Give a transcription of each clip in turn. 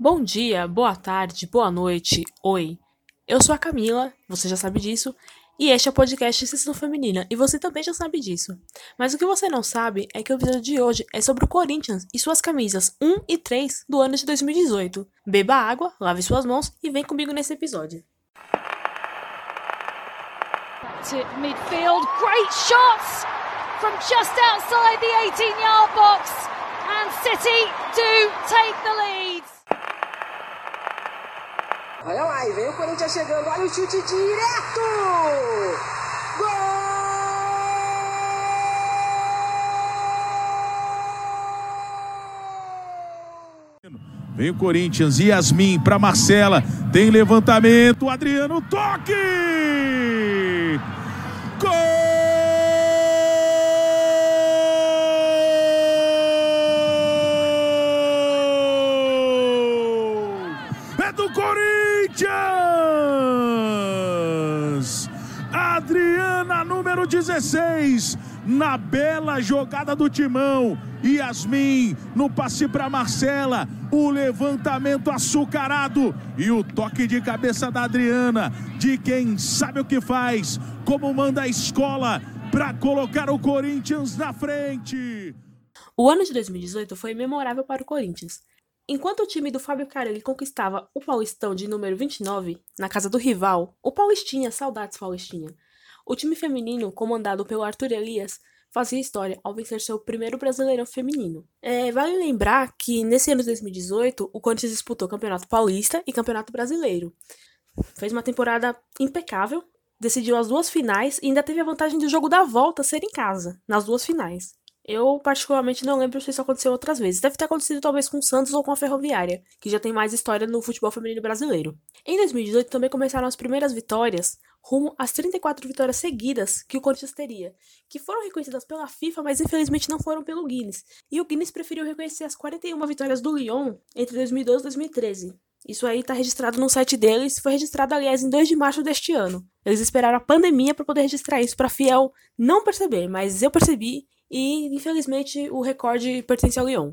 Bom dia, boa tarde, boa noite, oi. Eu sou a Camila, você já sabe disso, e este é o podcast Sessão Feminina, e você também já sabe disso. Mas o que você não sabe é que o vídeo de hoje é sobre o Corinthians e suas camisas 1 e 3 do ano de 2018. Beba água, lave suas mãos e vem comigo nesse episódio. to midfield. Great shots from just outside the 18 yard box. And City do take the lead. Olha lá, e vem o Corinthians chegando. Olha o chute direto! Gol! Vem o Corinthians, Yasmin para Marcela, tem levantamento, Adriano toque! Gol! É do Corinthians! Adriana, número 16, na bela jogada do timão. Yasmin no passe para Marcela, o levantamento açucarado e o toque de cabeça da Adriana, de quem sabe o que faz, como manda a escola para colocar o Corinthians na frente. O ano de 2018 foi memorável para o Corinthians. Enquanto o time do Fábio Carelli conquistava o Paulistão de número 29, na casa do rival, o Paulistinha, saudades Paulistinha, o time feminino, comandado pelo Arthur Elias, fazia história ao vencer seu primeiro Brasileirão feminino. É, vale lembrar que nesse ano de 2018, o Corinthians disputou Campeonato Paulista e Campeonato Brasileiro. Fez uma temporada impecável, decidiu as duas finais e ainda teve a vantagem do jogo da volta ser em casa, nas duas finais. Eu, particularmente, não lembro se isso aconteceu outras vezes. Deve ter acontecido talvez com o Santos ou com a Ferroviária, que já tem mais história no futebol feminino brasileiro. Em 2018 também começaram as primeiras vitórias, rumo às 34 vitórias seguidas que o Corinthians teria, que foram reconhecidas pela FIFA, mas infelizmente não foram pelo Guinness. E o Guinness preferiu reconhecer as 41 vitórias do Lyon entre 2012 e 2013. Isso aí tá registrado no site deles, foi registrado, aliás, em 2 de março deste ano. Eles esperaram a pandemia para poder registrar isso, para Fiel não perceber, mas eu percebi e infelizmente o recorde pertence ao Lyon.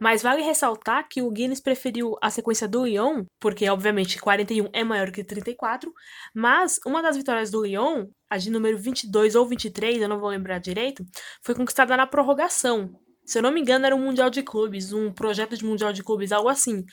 Mas vale ressaltar que o Guinness preferiu a sequência do Lyon, porque obviamente 41 é maior que 34, mas uma das vitórias do Lyon, a de número 22 ou 23, eu não vou lembrar direito, foi conquistada na prorrogação. Se eu não me engano, era um Mundial de Clubes, um projeto de Mundial de Clubes, algo assim.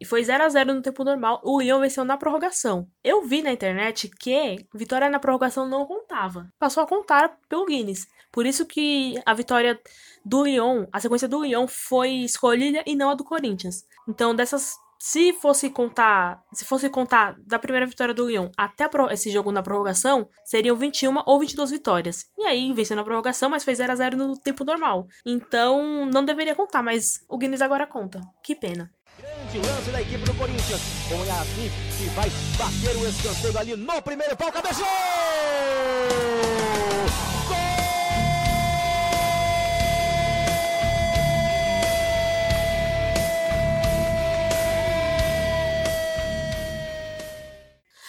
E foi 0 a 0 no tempo normal. O Lyon venceu na prorrogação. Eu vi na internet que vitória na prorrogação não contava. Passou a contar pelo Guinness. Por isso que a vitória do Lyon, a sequência do Lyon foi escolhida e não a do Corinthians. Então, dessas se fosse contar, se fosse contar da primeira vitória do Lyon até esse jogo na prorrogação, seriam 21 ou 22 vitórias. E aí, venceu na prorrogação, mas fez 0 a 0 no tempo normal. Então, não deveria contar, mas o Guinness agora conta. Que pena. Grande lance da equipe do Corinthians. Com o Yasmin, que vai bater o escanteio ali no primeiro pau. Cabeceou!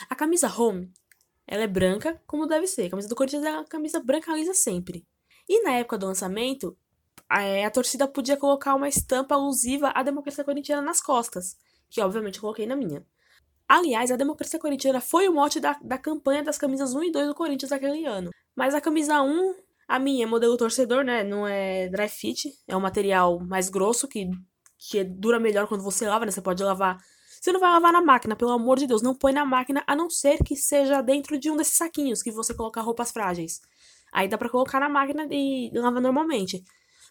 A camisa home, ela é branca, como deve ser. A camisa do Corinthians é uma camisa branca lisa sempre. E na época do lançamento, a, a torcida podia colocar uma estampa alusiva à democracia corintiana nas costas, que obviamente coloquei na minha. Aliás, a democracia corintiana foi o mote da, da campanha das camisas 1 e 2 do Corinthians daquele ano. Mas a camisa 1, a minha é modelo torcedor, né? Não é dry fit, é um material mais grosso que, que dura melhor quando você lava, né? Você pode lavar. Você não vai lavar na máquina, pelo amor de Deus, não põe na máquina, a não ser que seja dentro de um desses saquinhos que você coloca roupas frágeis. Aí dá pra colocar na máquina e lavar normalmente.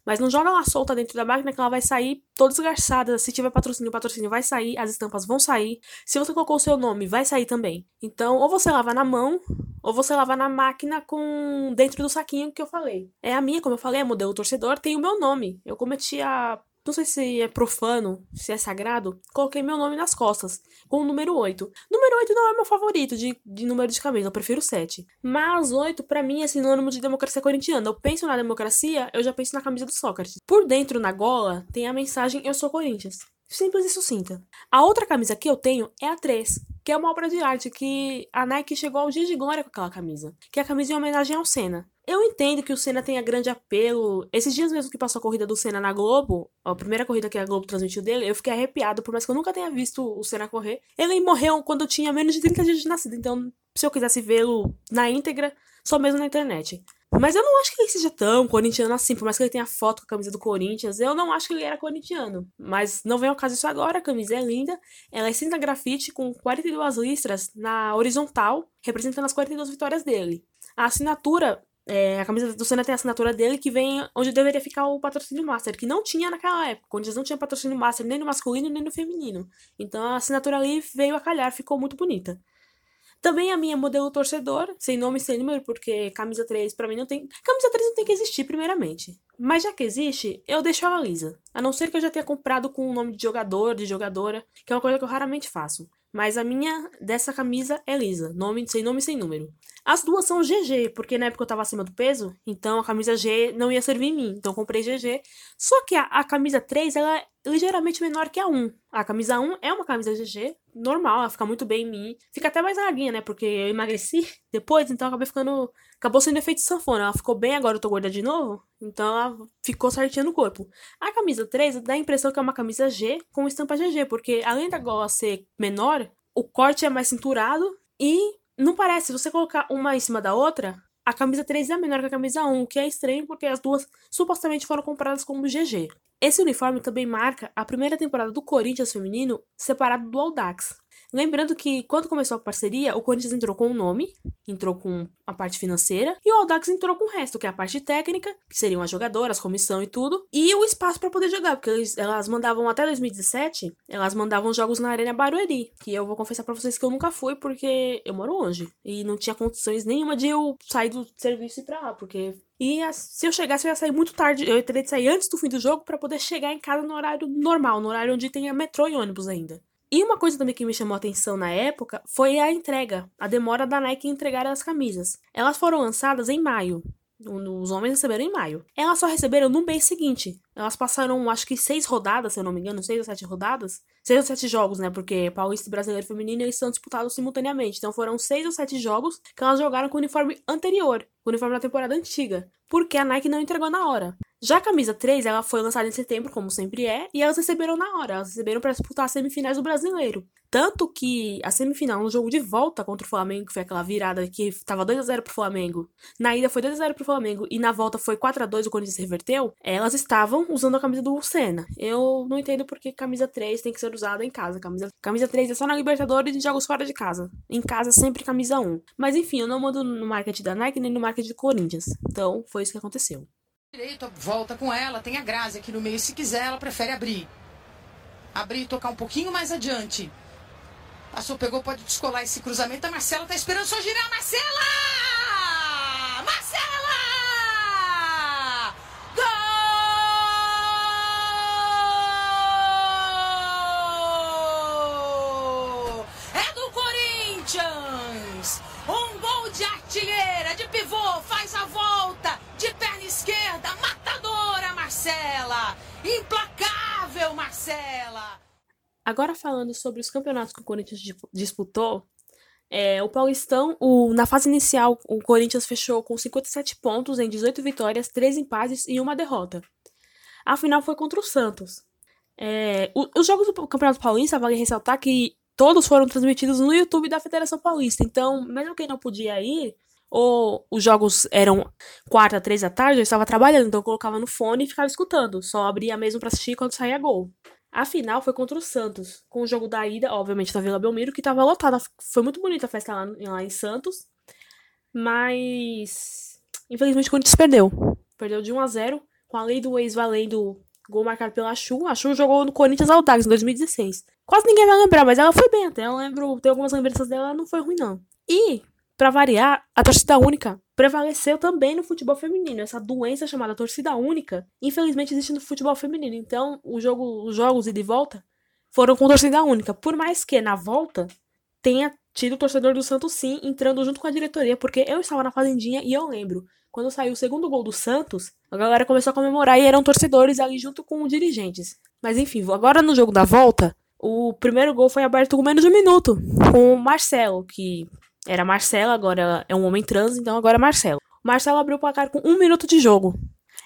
Mas não joga ela solta dentro da máquina que ela vai sair toda esgarçada. Se tiver patrocínio, o patrocínio vai sair, as estampas vão sair. Se você colocou o seu nome, vai sair também. Então, ou você lava na mão, ou você lava na máquina com dentro do saquinho que eu falei. É a minha, como eu falei, é modelo torcedor, tem o meu nome. Eu cometi a não sei se é profano, se é sagrado, coloquei meu nome nas costas, com o número 8. Número 8 não é meu favorito de, de número de camisa, eu prefiro 7. Mas 8, para mim, é sinônimo de democracia corintiana. Eu penso na democracia, eu já penso na camisa do Sócrates. Por dentro, na gola, tem a mensagem Eu sou Corinthians. Simples e sucinta. A outra camisa que eu tenho é a 3, que é uma obra de arte que a Nike chegou ao dia de glória com aquela camisa. Que é a camisa em homenagem ao Senna. Eu entendo que o Senna tenha grande apelo. Esses dias mesmo que passou a corrida do Senna na Globo, a primeira corrida que a Globo transmitiu dele, eu fiquei arrepiado, por mais que eu nunca tenha visto o Senna correr. Ele morreu quando tinha menos de 30 dias de nascido, então se eu quisesse vê-lo na íntegra, só mesmo na internet. Mas eu não acho que ele seja tão corintiano assim, por mais que ele tenha foto com a camisa do Corinthians, eu não acho que ele era corintiano. Mas não vem ao caso isso agora, a camisa é linda, ela é cinza grafite com 42 listras na horizontal, representando as 42 vitórias dele. A assinatura é, a camisa do Senna tem a assinatura dele que vem onde deveria ficar o patrocínio Master, que não tinha naquela época. Quando eles não tinham patrocínio Master nem no masculino nem no feminino. Então a assinatura ali veio a calhar, ficou muito bonita. Também a minha modelo torcedor, sem nome e sem número, porque camisa 3 para mim não tem. Camisa 3 não tem que existir, primeiramente. Mas já que existe, eu deixo ela lisa. A não ser que eu já tenha comprado com o nome de jogador, de jogadora, que é uma coisa que eu raramente faço. Mas a minha dessa camisa é lisa, nome sem nome sem número. As duas são GG, porque na época eu tava acima do peso, então a camisa G não ia servir em mim, então eu comprei GG. Só que a, a camisa 3, ela é ligeiramente menor que a 1. A camisa 1 é uma camisa GG, normal, ela fica muito bem em mim. Fica até mais larguinha, né, porque eu emagreci depois, então acabei ficando... Acabou sendo efeito sanfona, ela ficou bem, agora eu tô gorda de novo, então ela ficou certinha no corpo. A camisa 3 dá a impressão que é uma camisa G com estampa GG, porque além da gola ser menor, o corte é mais cinturado e não parece, se você colocar uma em cima da outra, a camisa 3 é menor que a camisa 1, o que é estranho porque as duas supostamente foram compradas como GG. Esse uniforme também marca a primeira temporada do Corinthians feminino separado do Audax. Lembrando que quando começou a parceria, o Corinthians entrou com o nome, entrou com a parte financeira, e o Audax entrou com o resto, que é a parte técnica, que seriam as jogadoras, comissão e tudo, e o espaço para poder jogar, porque eles, elas mandavam até 2017, elas mandavam jogos na Arena Barueri, que eu vou confessar para vocês que eu nunca fui porque eu moro longe e não tinha condições nenhuma de eu sair do serviço e ir pra lá, porque e se eu chegasse, eu ia sair muito tarde. Eu teria de sair antes do fim do jogo para poder chegar em casa no horário normal, no horário onde tem metrô e ônibus ainda. E uma coisa também que me chamou a atenção na época foi a entrega, a demora da Nike em entregar as camisas. Elas foram lançadas em maio. Os homens receberam em maio. Elas só receberam no mês seguinte. Elas passaram, acho que seis rodadas, se eu não me engano, seis ou sete rodadas. Seis ou sete jogos, né? Porque Paulista e Brasileiro Feminino eles são disputados simultaneamente. Então foram seis ou sete jogos que elas jogaram com o uniforme anterior, o uniforme da temporada antiga. Porque a Nike não entregou na hora. Já a camisa 3, ela foi lançada em setembro, como sempre é, e elas receberam na hora. Elas receberam para disputar as semifinais do Brasileiro. Tanto que a semifinal, no jogo de volta contra o Flamengo, que foi aquela virada que tava 2 a 0 pro Flamengo. Na ida foi 2 a 0 pro Flamengo e na volta foi 4 a 2 o Corinthians reverteu. Elas estavam usando a camisa do Senna. Eu não entendo porque camisa 3 tem que ser usada em casa. Camisa, camisa 3 é só na Libertadores e jogos fora de casa. Em casa sempre camisa 1. Mas enfim, eu não mando no marketing da Nike nem no marketing do Corinthians. Então foi isso que aconteceu direito, volta com ela, tem a Grazi aqui no meio. Se quiser, ela prefere abrir. Abrir e tocar um pouquinho mais adiante. Passou, pegou, pode descolar esse cruzamento. A Marcela tá esperando só girar. Marcela! Implacável, Marcela! Agora falando sobre os campeonatos que o Corinthians disputou, é, o Paulistão, o, na fase inicial, o Corinthians fechou com 57 pontos em 18 vitórias, 3 empates e uma derrota. A final foi contra o Santos. É, o, os jogos do Campeonato Paulista, vale ressaltar que todos foram transmitidos no YouTube da Federação Paulista. Então, mesmo quem não podia ir, ou os jogos eram quarta, três da tarde, eu estava trabalhando, então eu colocava no fone e ficava escutando. Só abria mesmo para assistir quando saía gol. A final foi contra o Santos, com o jogo da ida, obviamente, da Vila Belmiro, que estava lotada. Foi muito bonita a festa lá, lá em Santos. Mas. Infelizmente o Corinthians perdeu. Perdeu de 1 a 0 com a lei do ex valendo gol marcado pela Chu. A Chu jogou no Corinthians Audax em 2016. Quase ninguém vai lembrar, mas ela foi bem até. Eu lembro, tem algumas lembranças dela, não foi ruim não. E para variar, a torcida única prevaleceu também no futebol feminino. Essa doença chamada torcida única, infelizmente existe no futebol feminino. Então, o jogo, os jogos e volta foram com torcida única. Por mais que na volta tenha tido o torcedor do Santos sim entrando junto com a diretoria, porque eu estava na fazendinha e eu lembro, quando saiu o segundo gol do Santos, a galera começou a comemorar e eram torcedores ali junto com os dirigentes. Mas enfim, agora no jogo da volta, o primeiro gol foi aberto com menos de um minuto, com o Marcelo, que era Marcelo, agora é um homem trans, então agora é Marcelo. Marcelo abriu o placar com um minuto de jogo.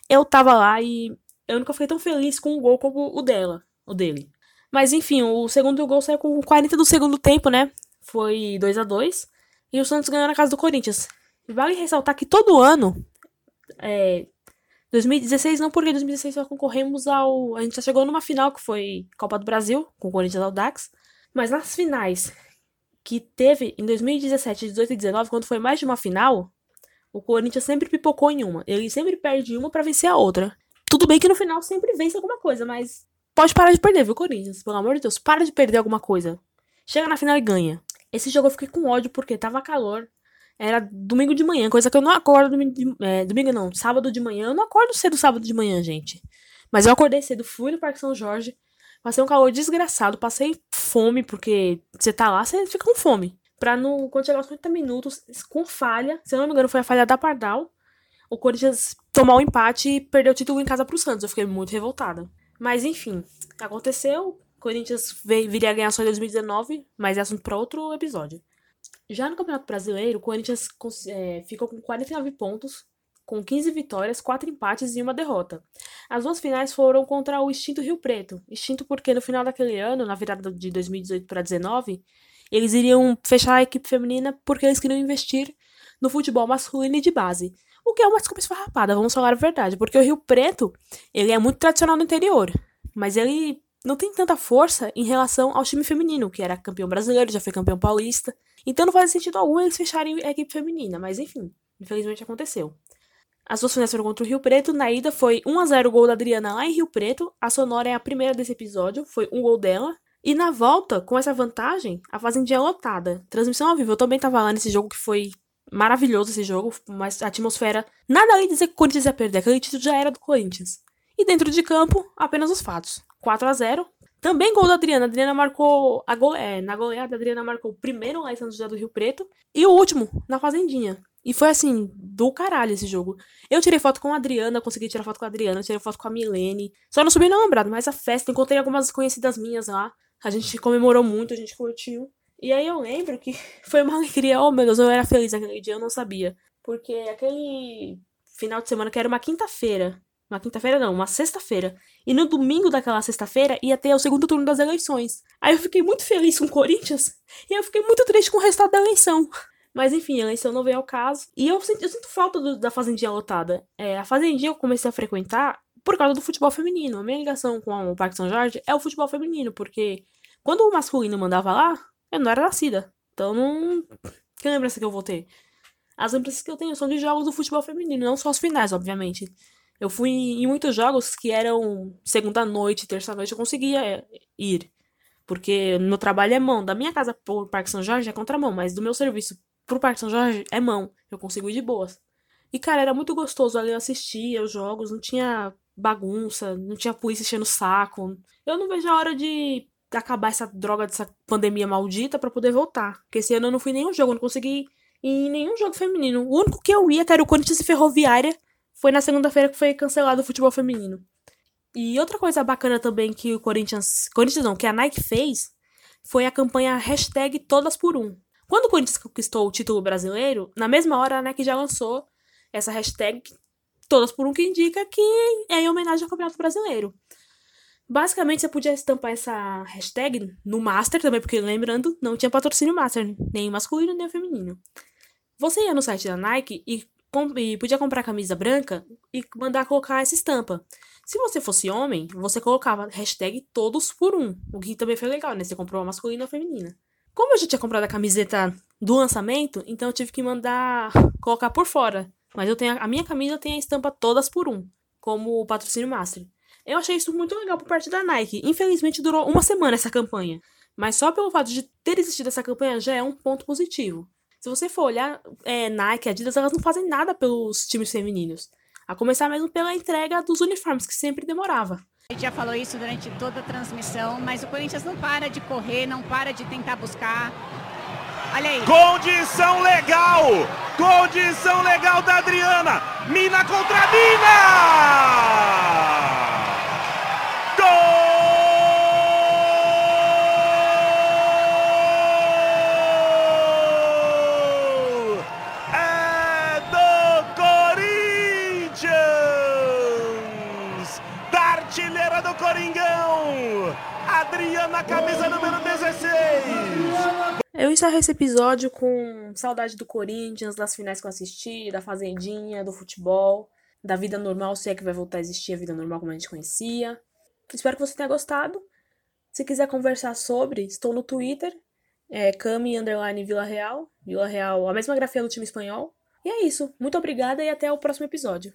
Eu tava lá e eu nunca fiquei tão feliz com o gol como o dela, o dele. Mas enfim, o segundo gol saiu com 40 do segundo tempo, né? Foi 2 a 2 E o Santos ganhou na casa do Corinthians. Vale ressaltar que todo ano. É, 2016 não, porque em 2016 só concorremos ao. A gente já chegou numa final que foi Copa do Brasil, com o Corinthians ao Dax. Mas nas finais que teve em 2017, 18 e 19, quando foi mais de uma final, o Corinthians sempre pipocou em uma. Ele sempre perde uma para vencer a outra. Tudo bem que no final sempre vence alguma coisa, mas pode parar de perder, viu, Corinthians? Pelo amor de Deus, para de perder alguma coisa. Chega na final e ganha. Esse jogo eu fiquei com ódio porque tava calor. Era domingo de manhã, coisa que eu não acordo domingo, de, é, domingo não, sábado de manhã. Eu não acordo cedo sábado de manhã, gente. Mas eu acordei cedo, fui no Parque São Jorge, passei um calor desgraçado, passei fome, porque você tá lá, você fica com fome. Pra no, quando chegar aos 30 minutos, com falha, se eu não me engano, foi a falha da Pardal, o Corinthians tomar o um empate e perder o título em casa pro Santos. Eu fiquei muito revoltada. Mas enfim, aconteceu. Corinthians veio, viria a ganhar só em 2019, mas é assunto para outro episódio. Já no Campeonato Brasileiro, o Corinthians é, ficou com 49 pontos, com 15 vitórias, 4 empates e uma derrota. As duas finais foram contra o extinto Rio Preto. Extinto porque no final daquele ano, na virada de 2018 para 2019, eles iriam fechar a equipe feminina porque eles queriam investir no futebol masculino e de base. O que é uma desculpa esfarrapada, vamos falar a verdade. Porque o Rio Preto, ele é muito tradicional no interior. Mas ele não tem tanta força em relação ao time feminino, que era campeão brasileiro, já foi campeão paulista. Então não faz sentido algum eles fecharem a equipe feminina. Mas enfim, infelizmente aconteceu. As duas finais foram contra o Rio Preto. Na ida foi 1 a 0 o gol da Adriana lá em Rio Preto. A Sonora é a primeira desse episódio, foi um gol dela. E na volta, com essa vantagem, a Fazendinha é lotada. Transmissão ao vivo. Eu também tava lá nesse jogo que foi maravilhoso esse jogo, mas a atmosfera. Nada de dizer que o Corinthians ia perder, aquele título já era do Corinthians. E dentro de campo, apenas os fatos. 4 a 0 Também gol da Adriana. A Adriana marcou. A go... é, na goleada, a Adriana marcou o primeiro lá em São José do Rio Preto e o último na Fazendinha. E foi assim, do caralho esse jogo. Eu tirei foto com a Adriana, consegui tirar foto com a Adriana, tirei foto com a Milene. Só não subi no lembrado, mas a festa, encontrei algumas conhecidas minhas lá. A gente comemorou muito, a gente curtiu. E aí eu lembro que foi uma alegria. Oh meu Deus, eu era feliz aquele dia, eu não sabia. Porque aquele final de semana que era uma quinta-feira. Uma quinta-feira não, uma sexta-feira. E no domingo daquela sexta-feira ia ter o segundo turno das eleições. Aí eu fiquei muito feliz com o Corinthians. E eu fiquei muito triste com o resultado da eleição. Mas enfim, a eleição não veio ao caso. E eu sinto, eu sinto falta do, da Fazendinha lotada. É, a Fazendinha eu comecei a frequentar por causa do futebol feminino. A minha ligação com o Parque São Jorge é o futebol feminino, porque quando o masculino mandava lá, eu não era nascida. Então não. Que lembrança que eu vou ter? As lembranças que eu tenho são de jogos do futebol feminino, não só as finais, obviamente. Eu fui em muitos jogos que eram segunda noite, terça noite, eu conseguia é, ir. Porque meu trabalho é mão. Da minha casa pro Parque São Jorge é contramão, mas do meu serviço pro Parque São Jorge é mão. Eu consigo ir de boas. E, cara, era muito gostoso ali eu assistia os jogos, não tinha bagunça, não tinha polícia enchendo o saco. Eu não vejo a hora de acabar essa droga dessa pandemia maldita para poder voltar. Porque esse ano eu não fui em nenhum jogo, eu não consegui ir em nenhum jogo feminino. O único que eu ia, era o Corinthians e Ferroviária, foi na segunda-feira que foi cancelado o futebol feminino. E outra coisa bacana também que o Corinthians. Corinthians não, que a Nike fez foi a campanha hashtag Todas por Um. Quando o Corinthians conquistou o título brasileiro, na mesma hora a Nike já lançou essa hashtag Todas por Um, que indica que é em homenagem ao Campeonato Brasileiro. Basicamente, você podia estampar essa hashtag no Master também, porque lembrando, não tinha patrocínio Master, nem masculino nem feminino. Você ia no site da Nike e, e podia comprar camisa branca e mandar colocar essa estampa. Se você fosse homem, você colocava hashtag todos por um, o que também foi legal, né? Você comprou a masculina ou a feminina. Como eu já tinha comprado a camiseta do lançamento, então eu tive que mandar colocar por fora. Mas eu tenho a minha camisa tem a estampa todas por um, como o patrocínio Master. Eu achei isso muito legal por parte da Nike. Infelizmente durou uma semana essa campanha. Mas só pelo fato de ter existido essa campanha já é um ponto positivo. Se você for olhar, é, Nike, Adidas, elas não fazem nada pelos times femininos. A começar mesmo pela entrega dos uniformes, que sempre demorava. A gente já falou isso durante toda a transmissão, mas o Corinthians não para de correr, não para de tentar buscar. Olha aí. Condição legal! Condição legal da Adriana! Mina contra Mina! artilheira do Coringão, Adriana, camisa número 16. Eu encerro esse episódio com saudade do Corinthians, das finais que eu assisti, da Fazendinha, do futebol, da vida normal, se é que vai voltar a existir a vida normal como a gente conhecia. Espero que você tenha gostado. Se quiser conversar sobre, estou no Twitter, é Cami Underline Vila Real. Vila Real, a mesma grafia do time espanhol. E é isso. Muito obrigada e até o próximo episódio.